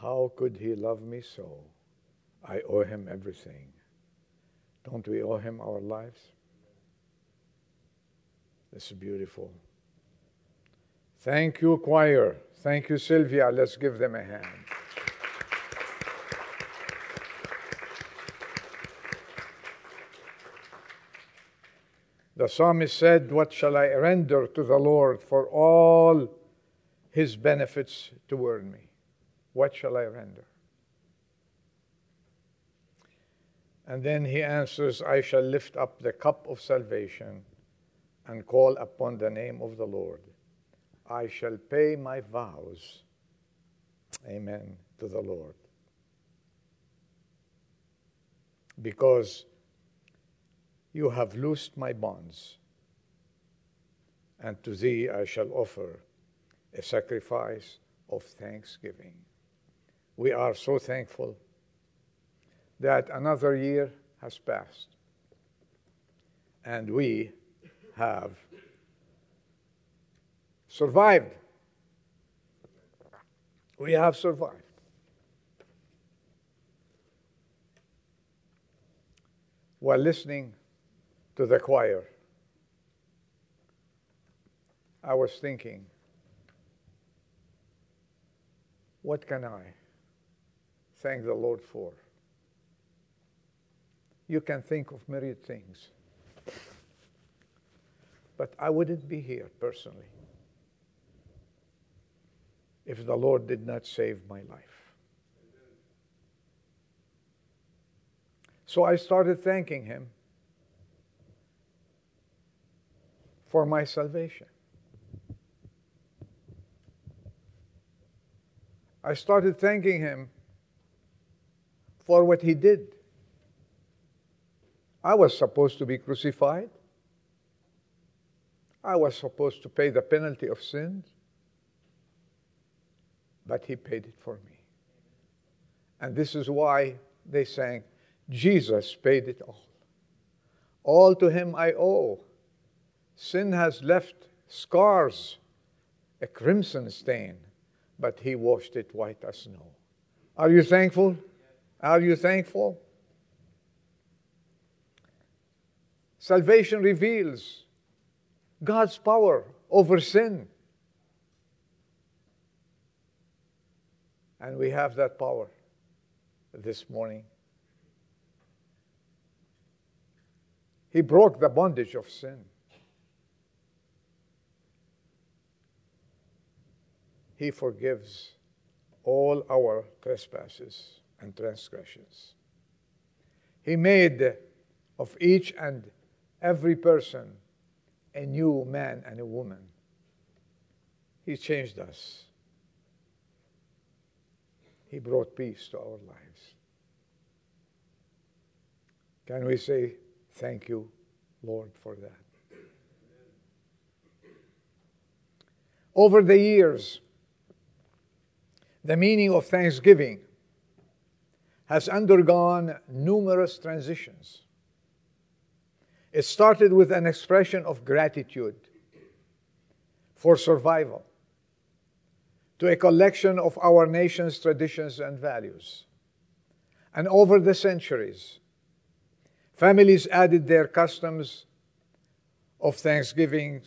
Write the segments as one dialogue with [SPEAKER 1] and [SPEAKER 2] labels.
[SPEAKER 1] How could he love me so? I owe him everything. Don't we owe him our lives? This is beautiful. Thank you, choir. Thank you, Sylvia. Let's give them a hand. The psalmist said, What shall I render to the Lord for all his benefits toward me? What shall I render? And then he answers, I shall lift up the cup of salvation and call upon the name of the Lord. I shall pay my vows, amen, to the Lord. Because you have loosed my bonds, and to thee I shall offer a sacrifice of thanksgiving. We are so thankful that another year has passed and we have survived. We have survived. While listening to the choir, I was thinking, what can I thank the Lord for? You can think of myriad things. But I wouldn't be here personally if the Lord did not save my life. So I started thanking Him for my salvation. I started thanking Him for what He did. I was supposed to be crucified. I was supposed to pay the penalty of sins. But He paid it for me. And this is why they sang, Jesus paid it all. All to Him I owe. Sin has left scars, a crimson stain, but He washed it white as snow. Are you thankful? Are you thankful? Salvation reveals God's power over sin. And we have that power this morning. He broke the bondage of sin. He forgives all our trespasses and transgressions. He made of each and every person a new man and a woman. He changed us. He brought peace to our lives. Can we say, Thank you, Lord, for that? Over the years, the meaning of thanksgiving has undergone numerous transitions. It started with an expression of gratitude for survival to a collection of our nation's traditions and values. And over the centuries, families added their customs of Thanksgiving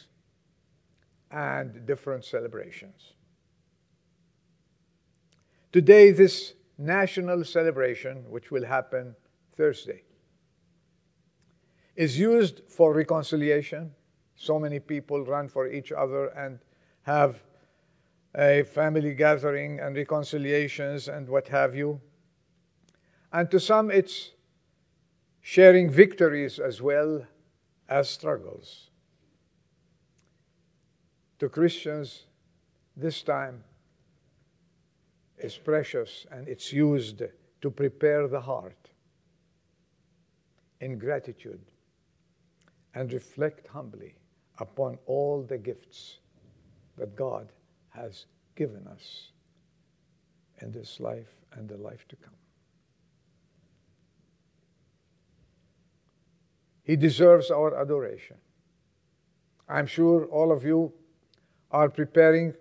[SPEAKER 1] and different celebrations. Today, this national celebration, which will happen Thursday, is used for reconciliation. So many people run for each other and have a family gathering and reconciliations and what have you. And to some, it's sharing victories as well as struggles. To Christians, this time is precious and it's used to prepare the heart in gratitude and reflect humbly upon all the gifts that God has given us in this life and the life to come. He deserves our adoration. I'm sure all of you are preparing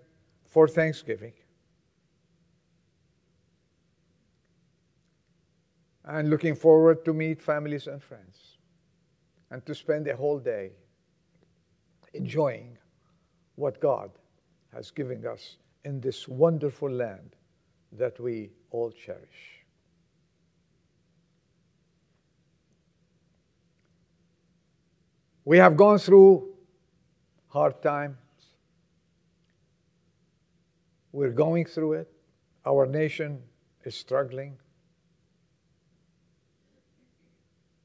[SPEAKER 1] for Thanksgiving. And looking forward to meet families and friends and to spend a whole day enjoying what God has given us in this wonderful land that we all cherish. We have gone through hard times. We're going through it. Our nation is struggling.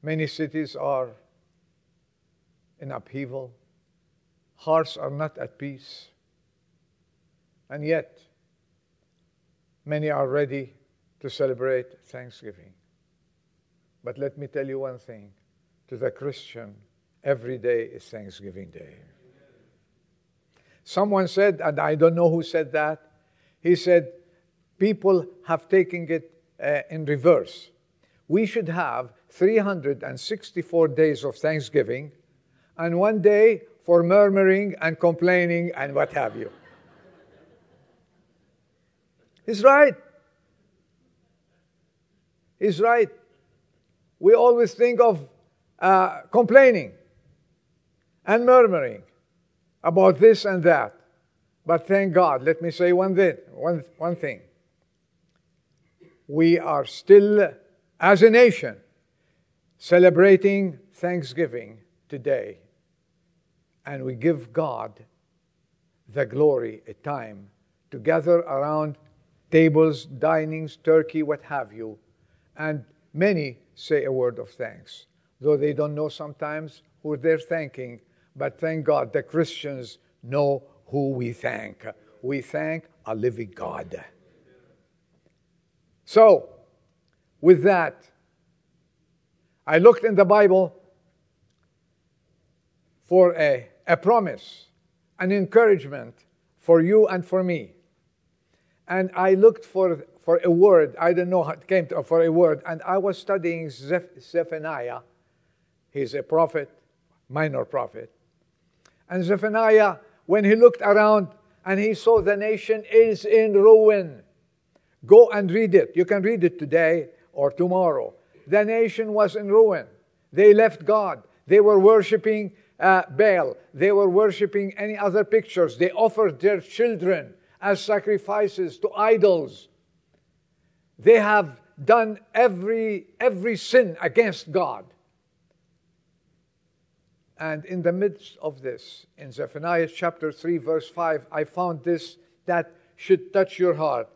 [SPEAKER 1] Many cities are in upheaval. Hearts are not at peace. And yet, many are ready to celebrate Thanksgiving. But let me tell you one thing to the Christian, every day is Thanksgiving Day. Someone said, and I don't know who said that, he said, people have taken it uh, in reverse. We should have 364 days of Thanksgiving and one day for murmuring and complaining and what have you. He's right. He's right. We always think of uh, complaining and murmuring about this and that. But thank God, let me say one thing, one, one thing. We are still, as a nation, celebrating Thanksgiving today. And we give God the glory, a time to gather around tables, dinings, turkey, what have you. And many say a word of thanks, though they don't know sometimes who they're thanking. But thank God, the Christians know who we thank. We thank a living God. So, with that, I looked in the Bible for a, a promise, an encouragement for you and for me. And I looked for, for a word. I don't know how it came to, for a word. And I was studying Zephaniah. He's a prophet, minor prophet. And Zephaniah, when he looked around and he saw the nation is in ruin, go and read it. You can read it today or tomorrow. The nation was in ruin. They left God. They were worshiping uh, Baal. They were worshiping any other pictures. They offered their children as sacrifices to idols. They have done every, every sin against God. And in the midst of this, in Zephaniah chapter 3, verse 5, I found this that should touch your heart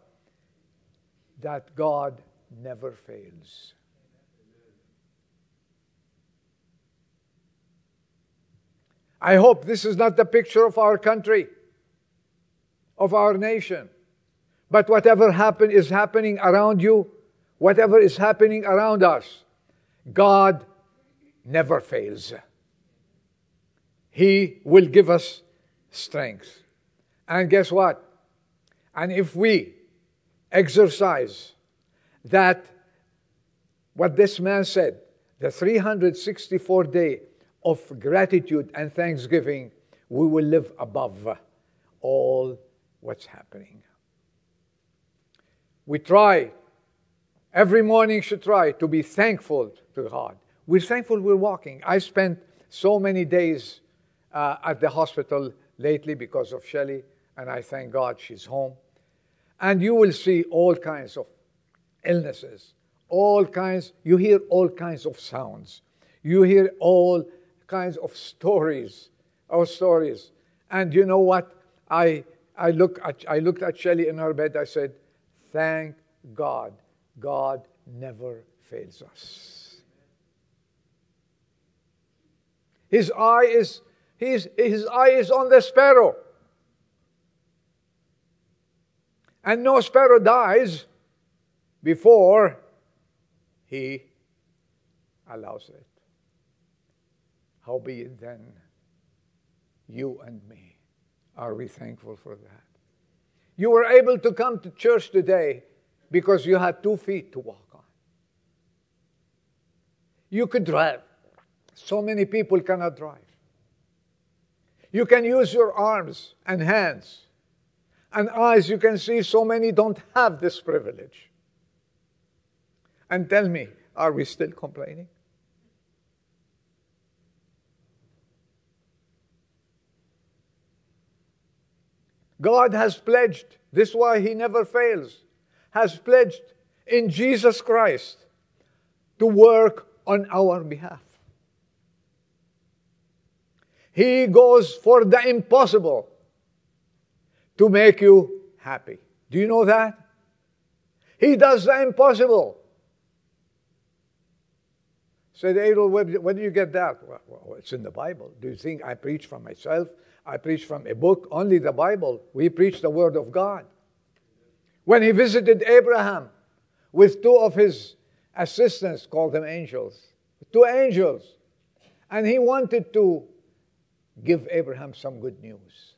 [SPEAKER 1] that God never fails. I hope this is not the picture of our country, of our nation. But whatever happen is happening around you, whatever is happening around us, God never fails. He will give us strength. And guess what? And if we exercise that, what this man said, the 364 day of gratitude and thanksgiving, we will live above all what's happening. We try, every morning should try to be thankful to God. We're thankful we're walking. I spent so many days uh, at the hospital lately because of Shelley, and I thank God she's home. And you will see all kinds of illnesses, all kinds, you hear all kinds of sounds. You hear all kinds of stories, our stories. And you know what? I, I, look at, I looked at Shelley in her bed. I said, Thank God. God never fails us. His eye is, his, his eye is on the sparrow. And no sparrow dies before he allows it. Howbeit then, you and me, are we thankful for that? You were able to come to church today because you had two feet to walk on. You could drive. So many people cannot drive. You can use your arms and hands and eyes. You can see so many don't have this privilege. And tell me, are we still complaining? God has pledged, this is why He never fails, has pledged in Jesus Christ to work on our behalf. He goes for the impossible to make you happy. Do you know that? He does the impossible. Said where, where do you get that? Well, it's in the Bible. Do you think I preach from myself? I preach from a book, only the Bible. We preach the Word of God. When he visited Abraham with two of his assistants, called them angels, two angels, and he wanted to give Abraham some good news.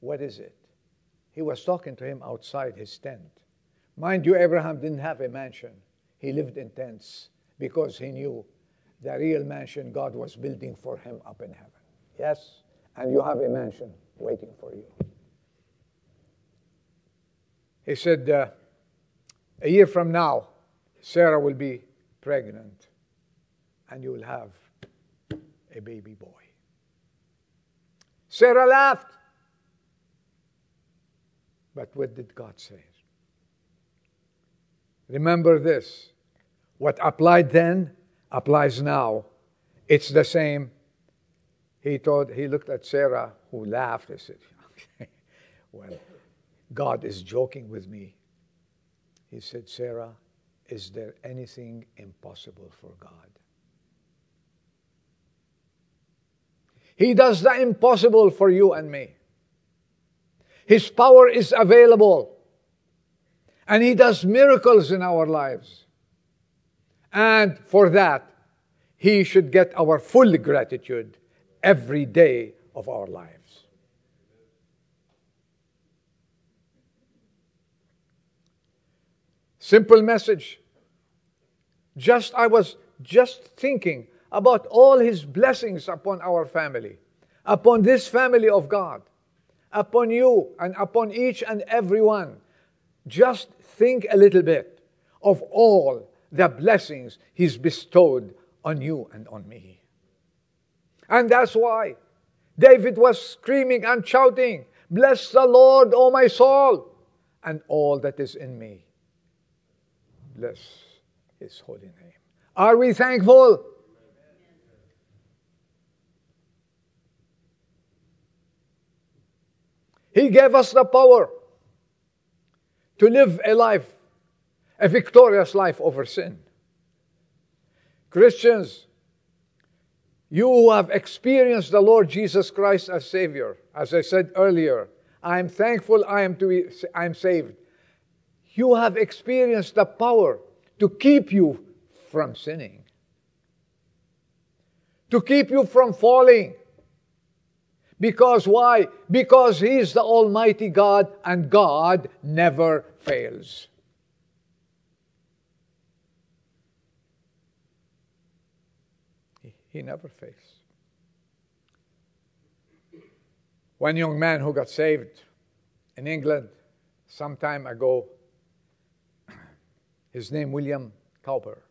[SPEAKER 1] What is it? He was talking to him outside his tent. Mind you, Abraham didn't have a mansion, he lived in tents because he knew the real mansion God was building for him up in heaven. Yes? And you have a mansion waiting for you. He said, uh, A year from now, Sarah will be pregnant and you will have a baby boy. Sarah laughed. But what did God say? Remember this what applied then applies now. It's the same. He thought he looked at Sarah, who laughed. He said, okay, Well, God is joking with me. He said, Sarah, is there anything impossible for God? He does the impossible for you and me. His power is available. And He does miracles in our lives. And for that, He should get our full gratitude every day of our lives. Simple message. Just, I was just thinking about all His blessings upon our family, upon this family of God, upon you, and upon each and every one. Just think a little bit of all the blessings He's bestowed on you and on me. And that's why David was screaming and shouting, Bless the Lord, O my soul, and all that is in me. Bless His holy name. Are we thankful? He gave us the power to live a life, a victorious life over sin. Christians, you who have experienced the Lord Jesus Christ as Savior, as I said earlier, I am thankful I am, to be, I am saved. You have experienced the power to keep you from sinning, to keep you from falling, because why? Because He is the Almighty God and God never fails. He never fails. One young man who got saved in England some time ago, his name William Cowper.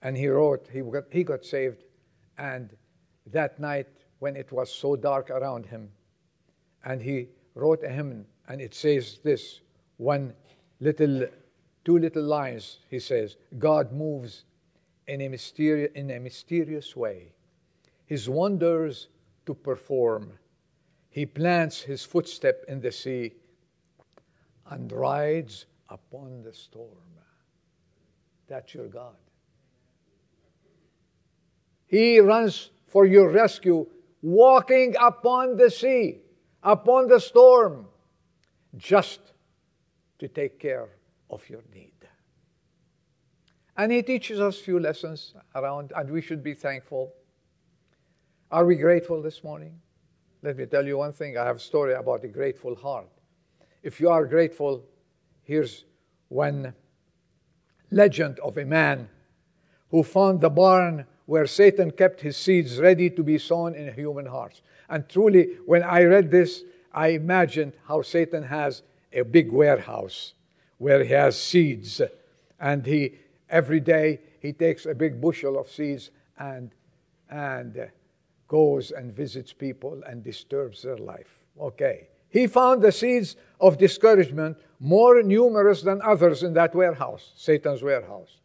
[SPEAKER 1] And he wrote, he got, he got saved, and that night when it was so dark around him. And he wrote a hymn, and it says this one little, two little lines. He says, God moves in a, mysterious, in a mysterious way, his wonders to perform. He plants his footstep in the sea and rides upon the storm. That's your God. He runs for your rescue walking upon the sea, upon the storm, just to take care of your need. And he teaches us a few lessons around, and we should be thankful. Are we grateful this morning? Let me tell you one thing. I have a story about a grateful heart. If you are grateful, here's one legend of a man who found the barn where Satan kept his seeds ready to be sown in human hearts. And truly, when I read this, I imagined how Satan has a big warehouse where he has seeds and he every day he takes a big bushel of seeds and, and uh, goes and visits people and disturbs their life. Okay. He found the seeds of discouragement more numerous than others in that warehouse, Satan's warehouse.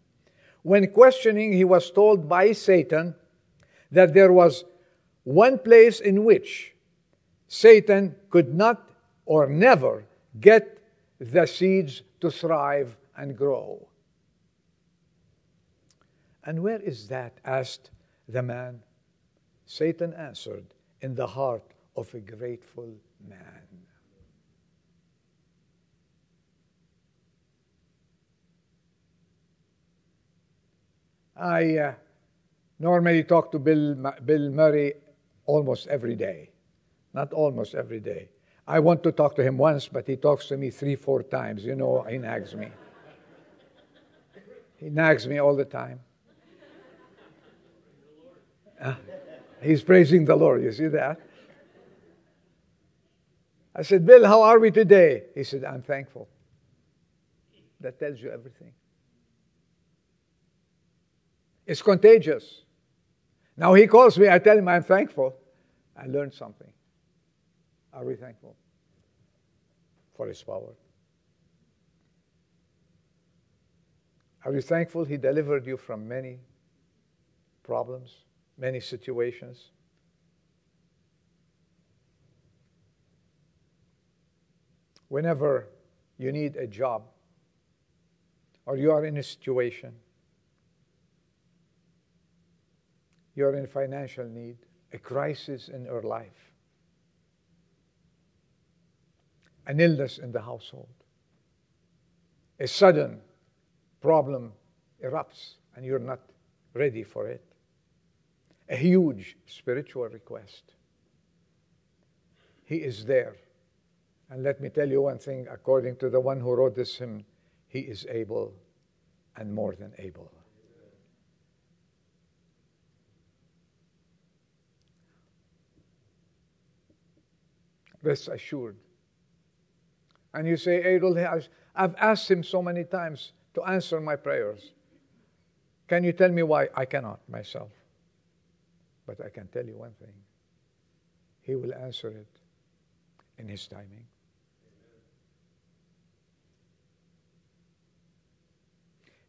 [SPEAKER 1] When questioning, he was told by Satan that there was one place in which Satan could not or never get the seeds to thrive and grow. And where is that? asked the man. Satan answered, In the heart of a grateful man. I uh, normally talk to Bill, Bill Murray almost every day. Not almost every day. I want to talk to him once, but he talks to me three, four times. You know, he nags me. He nags me all the time. Uh, he's praising the Lord. You see that? I said, Bill, how are we today? He said, I'm thankful. That tells you everything. It's contagious. Now he calls me, I tell him I'm thankful. I learned something. Are we thankful for his power? Are you thankful he delivered you from many problems, many situations? Whenever you need a job or you are in a situation you're in financial need, a crisis in your life, an illness in the household, a sudden problem erupts and you're not ready for it, a huge spiritual request. He is there. And let me tell you one thing according to the one who wrote this hymn, he is able and more than able. rest assured. And you say, Adol, I've asked him so many times to answer my prayers. Can you tell me why? I cannot myself. But I can tell you one thing He will answer it in His timing.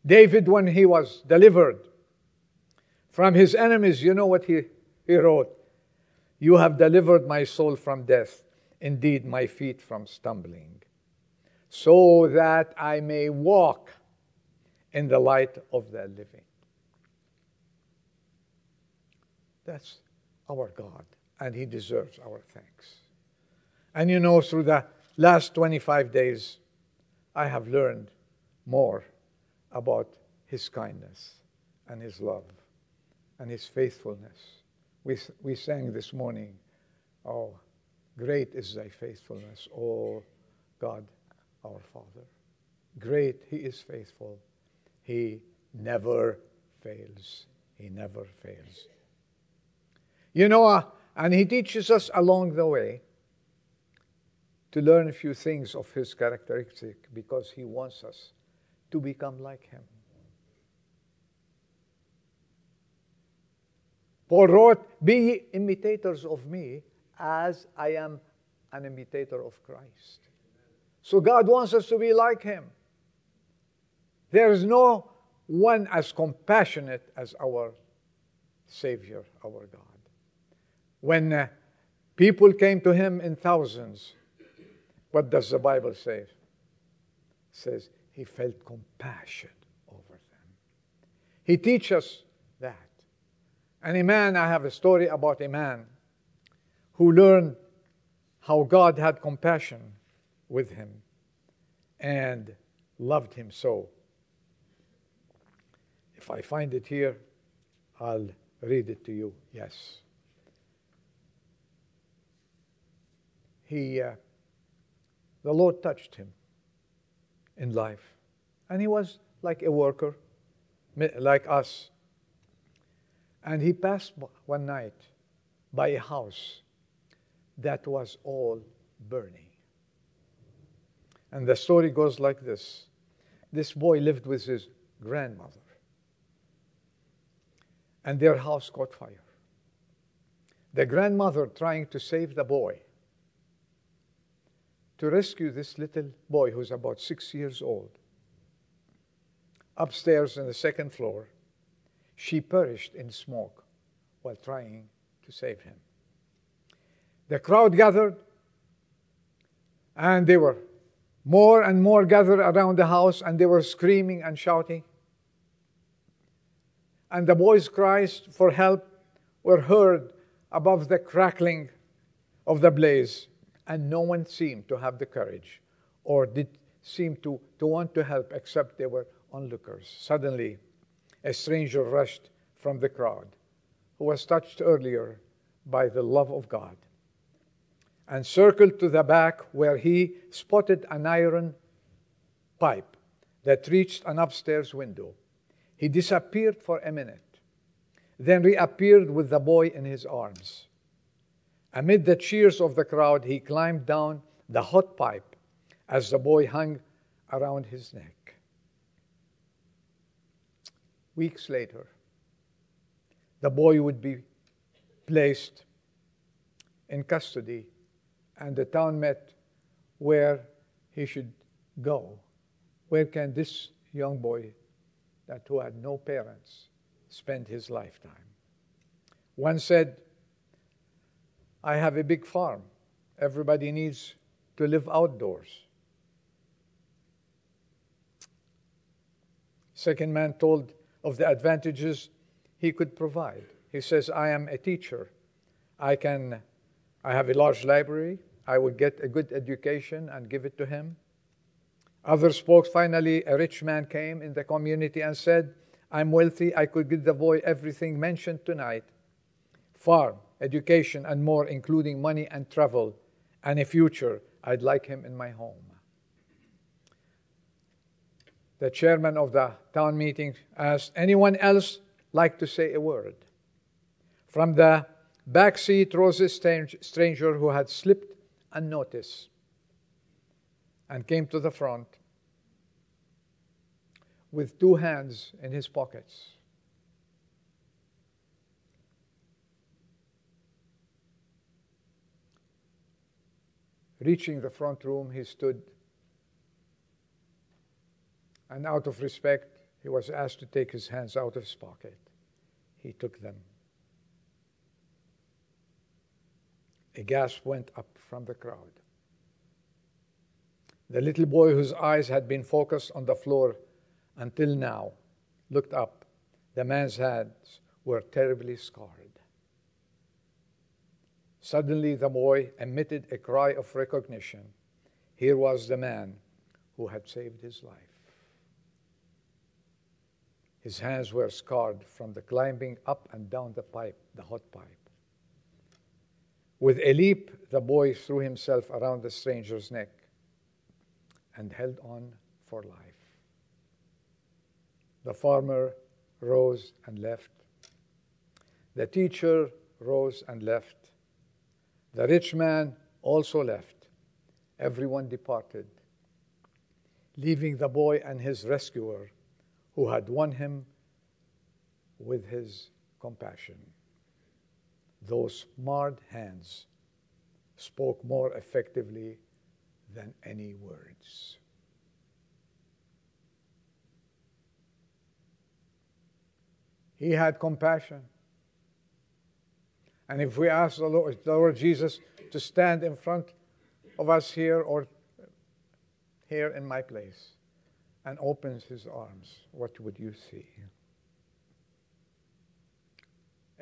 [SPEAKER 1] David, when he was delivered from his enemies, you know what he, he wrote? You have delivered my soul from death indeed my feet from stumbling, so that I may walk in the light of the living. That's our God, and He deserves our thanks. And you know, through the last 25 days, I have learned more about His kindness and His love and His faithfulness. We, we sang this morning, Oh, Great is thy faithfulness, O God our Father. Great, He is faithful. He never fails. He never fails. You know, uh, and He teaches us along the way to learn a few things of His characteristic because He wants us to become like Him. Paul wrote, Be imitators of me as I am an imitator of Christ. So God wants us to be like Him. There is no one as compassionate as our Savior, our God. When uh, people came to Him in thousands, what does the Bible say? It says He felt compassion over them. He teaches that. And a man, I have a story about a man who learned how God had compassion with him and loved him so. If I find it here, I'll read it to you. Yes. He, uh, the Lord touched him in life. And he was like a worker, like us. And he passed one night by a house that was all burning. And the story goes like this this boy lived with his grandmother. and their house caught fire. The grandmother trying to save the boy, to rescue this little boy who's about six years old. Upstairs in the second floor, she perished in smoke while trying to save him. The crowd gathered, and they were more and more gathered around the house, and they were screaming and shouting. And the boy's cries for help were heard above the crackling of the blaze, and no one seemed to have the courage or did seem to, to want to help except they were onlookers. Suddenly, a stranger rushed from the crowd who was touched earlier by the love of God and circled to the back where he spotted an iron pipe that reached an upstairs window. He disappeared for a minute, then reappeared with the boy in his arms. Amid the cheers of the crowd, he climbed down the hot pipe as the boy hung around his neck. Weeks later, the boy would be placed in custody, and the town met where he should go. Where can this young boy, that who had no parents, spend his lifetime? One said, I have a big farm. Everybody needs to live outdoors. Second man told of the advantages he could provide. He says, I am a teacher. I can I have a large library. I will get a good education and give it to him. Others spoke. Finally, a rich man came in the community and said, I'm wealthy. I could give the boy everything mentioned tonight farm, education, and more, including money and travel, and a future. I'd like him in my home. The chairman of the town meeting asked, Anyone else like to say a word? From the back seat rose a stranger who had slipped unnoticed and came to the front with two hands in his pockets. Reaching the front room, he stood, and out of respect, he was asked to take his hands out of his pocket. He took them. A gasp went up from the crowd. The little boy, whose eyes had been focused on the floor until now, looked up. The man's hands were terribly scarred. Suddenly, the boy emitted a cry of recognition. Here was the man who had saved his life. His hands were scarred from the climbing up and down the pipe, the hot pipe. With a leap, the boy threw himself around the stranger's neck and held on for life. The farmer rose and left. The teacher rose and left. The rich man also left. Everyone departed, leaving the boy and his rescuer, who had won him with his compassion. Those marred hands spoke more effectively than any words. He had compassion. And if we ask the Lord, the Lord Jesus to stand in front of us here or here in my place and opens his arms, what would you see?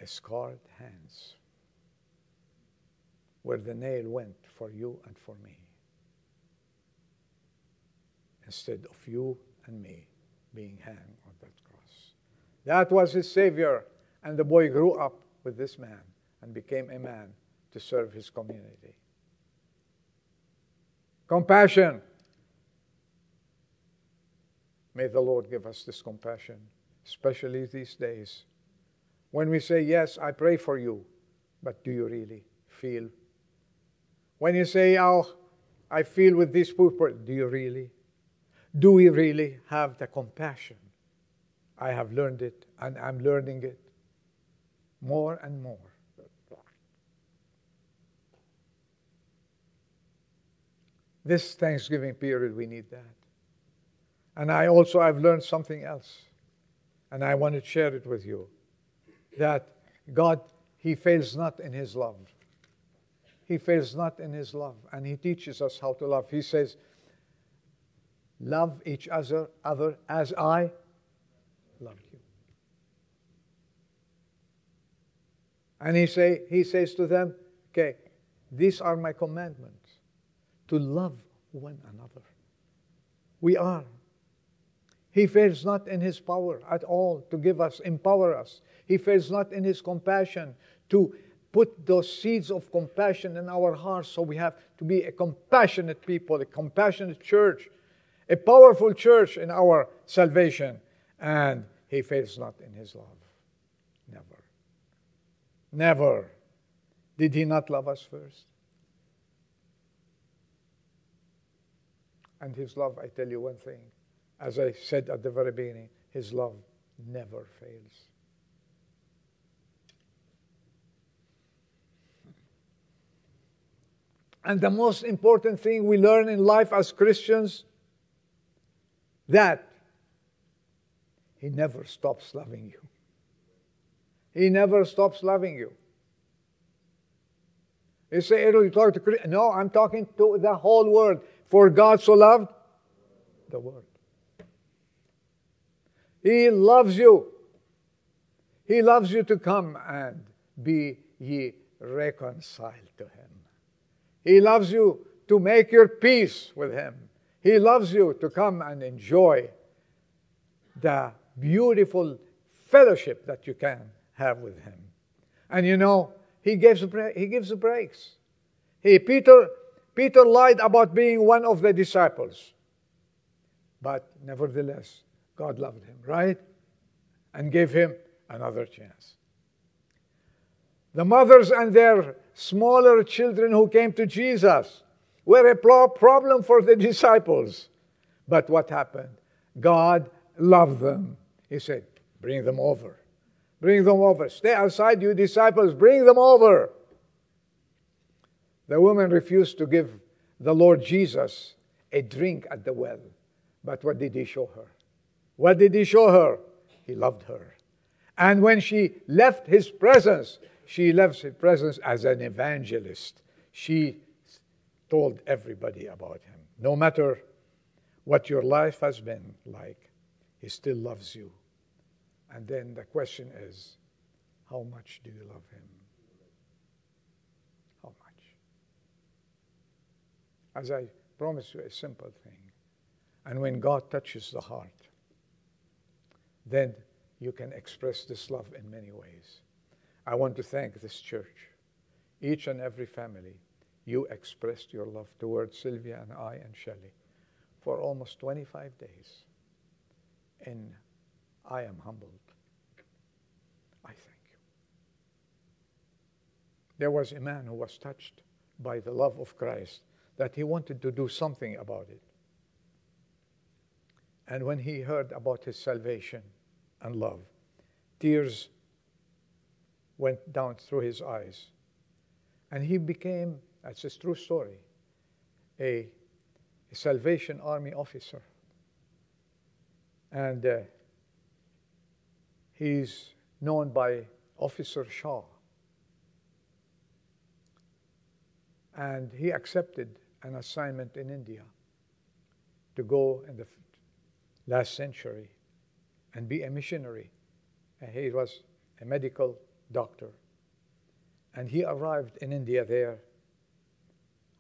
[SPEAKER 1] A scarred hands where the nail went for you and for me. Instead of you and me being hanged on that cross. That was his Savior. And the boy grew up with this man and became a man to serve his community. Compassion. May the Lord give us this compassion, especially these days. When we say, Yes, I pray for you, but do you really feel? When you say, Oh, I feel with these people, do you really? Do we really have the compassion? I have learned it and I'm learning it more and more. This Thanksgiving period, we need that. And I also, I've learned something else. And I want to share it with you. That God, He fails not in His love. He fails not in His love. And He teaches us how to love. He says, Love each other, other as I loved you. And he, say, he says to them, Okay, these are my commandments to love one another. We are. He fails not in his power at all to give us, empower us. He fails not in his compassion to put those seeds of compassion in our hearts so we have to be a compassionate people, a compassionate church, a powerful church in our salvation. And he fails not in his love. Never. Never. Did he not love us first? And his love, I tell you one thing, as I said at the very beginning, his love never fails. And the most important thing we learn in life as Christians that he never stops loving you. He never stops loving you. You say, Errol, you talk to Christians. No, I'm talking to the whole world. For God so loved the world. He loves you. He loves you to come and be ye reconciled to Him. He loves you to make your peace with Him. He loves you to come and enjoy the beautiful fellowship that you can have with Him. And you know, He gives, he gives breaks. He, Peter, Peter lied about being one of the disciples. But nevertheless, God loved him, right? And gave him another chance. The mothers and their smaller children who came to Jesus were a problem for the disciples. But what happened? God loved them. He said, Bring them over. Bring them over. Stay outside, you disciples. Bring them over. The woman refused to give the Lord Jesus a drink at the well. But what did he show her? What did he show her? He loved her. And when she left his presence, she left his presence as an evangelist. She told everybody about him. No matter what your life has been like, he still loves you. And then the question is, how much do you love him? As I promise you, a simple thing. And when God touches the heart, then you can express this love in many ways. I want to thank this church, each and every family. You expressed your love towards Sylvia and I and Shelley for almost 25 days. And I am humbled. I thank you. There was a man who was touched by the love of Christ that he wanted to do something about it. And when he heard about his salvation and love, tears went down through his eyes. And he became, that's a true story, a, a Salvation Army officer. And uh, he's known by Officer Shaw. And he accepted an assignment in India to go in the last century and be a missionary. And he was a medical doctor. And he arrived in India there.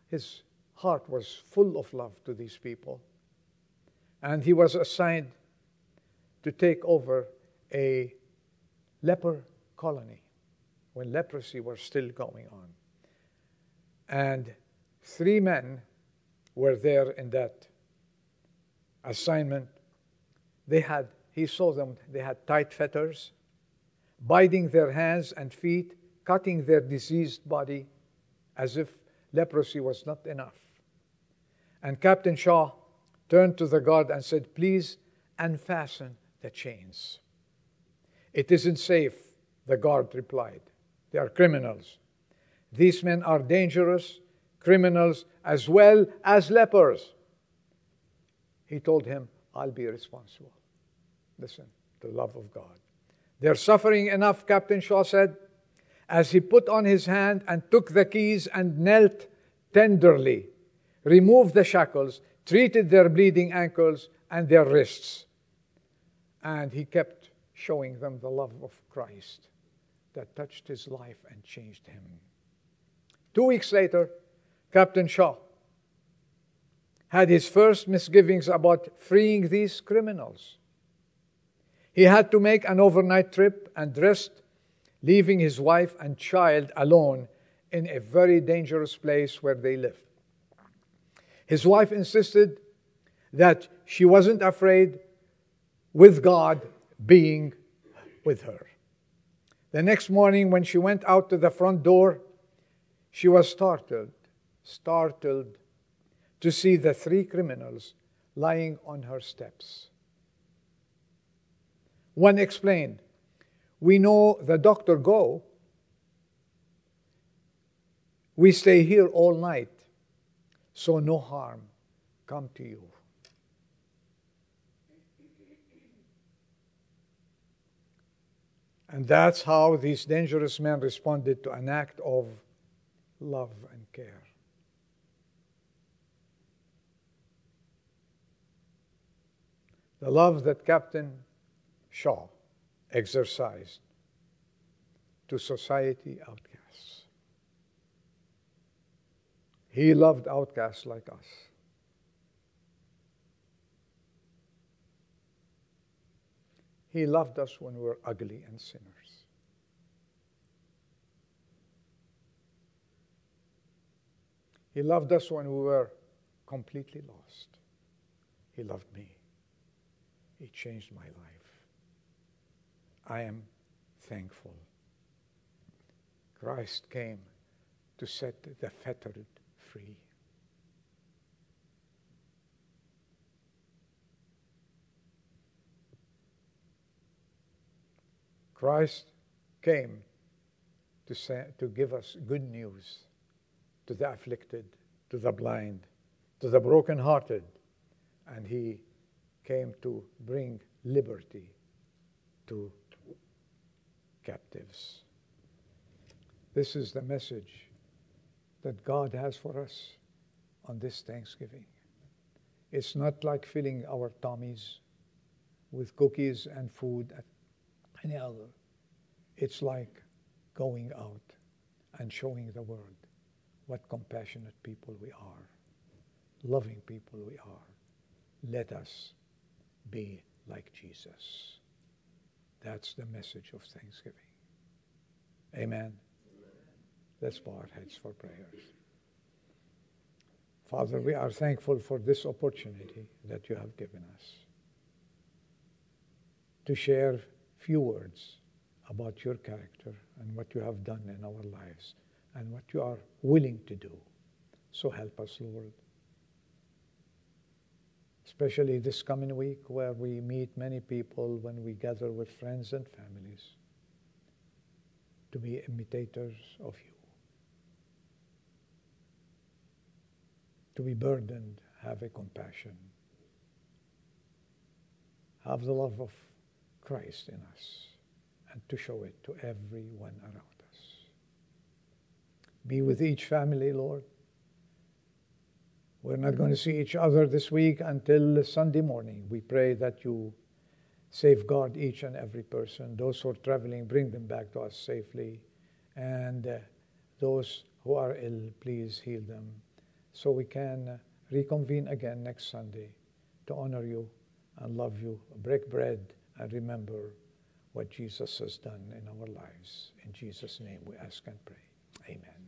[SPEAKER 1] His heart was full of love to these people. And he was assigned to take over a leper colony when leprosy was still going on. And Three men were there in that assignment. They had, he saw them, they had tight fetters, binding their hands and feet, cutting their diseased body as if leprosy was not enough. And Captain Shaw turned to the guard and said, Please unfasten the chains. It isn't safe The guard replied, They are criminals. These men are dangerous criminals as well as lepers. He told him, I'll be responsible. Listen, the love of God. They're suffering enough, Captain Shaw said, as he put on his hand and took the keys and knelt tenderly, removed the shackles, treated their bleeding ankles and their wrists. And he kept showing them the love of Christ that touched his life and changed him. Two weeks later, Captain Shaw had his first misgivings about freeing these criminals. He had to make an overnight trip and rest, leaving his wife and child alone in a very dangerous place where they lived. His wife insisted that she wasn't afraid with God being with her. The next morning, when she went out to the front door, she was startled, startled to see the three criminals lying on her steps. One explained, We know the doctor go. We stay here all night, so no harm come to you. And that's how these dangerous men responded to an act of love and care. The love that Captain Shaw exercised to society outcasts. He loved outcasts like us. He loved us when we were ugly and sinners. He loved us when we were completely lost. He loved me. He changed my life. I am thankful. Christ came to set the fettered free. Christ came to, say, to give us good news to the afflicted, to the blind, to the brokenhearted, and he came to bring liberty to captives. This is the message that God has for us on this Thanksgiving. It's not like filling our tummies with cookies and food at any other. It's like going out and showing the world what compassionate people we are, loving people we are. Let us be like Jesus. That's the message of Thanksgiving. Amen. Let's bow our heads for prayers. Father, we are thankful for this opportunity that you have given us to share few words about your character and what you have done in our lives and what you are willing to do. So help us, Lord. Especially this coming week where we meet many people when we gather with friends and families to be imitators of you. To be burdened, have a compassion. Have the love of Christ in us and to show it to everyone around us. Be with each family, Lord. We're not going to see each other this week until Sunday morning. We pray that you safeguard each and every person. Those who are traveling, bring them back to us safely. And uh, those who are ill, please heal them so we can reconvene again next Sunday to honor you and love you, break bread and remember what Jesus has done in our lives. In Jesus' name we ask and pray. Amen.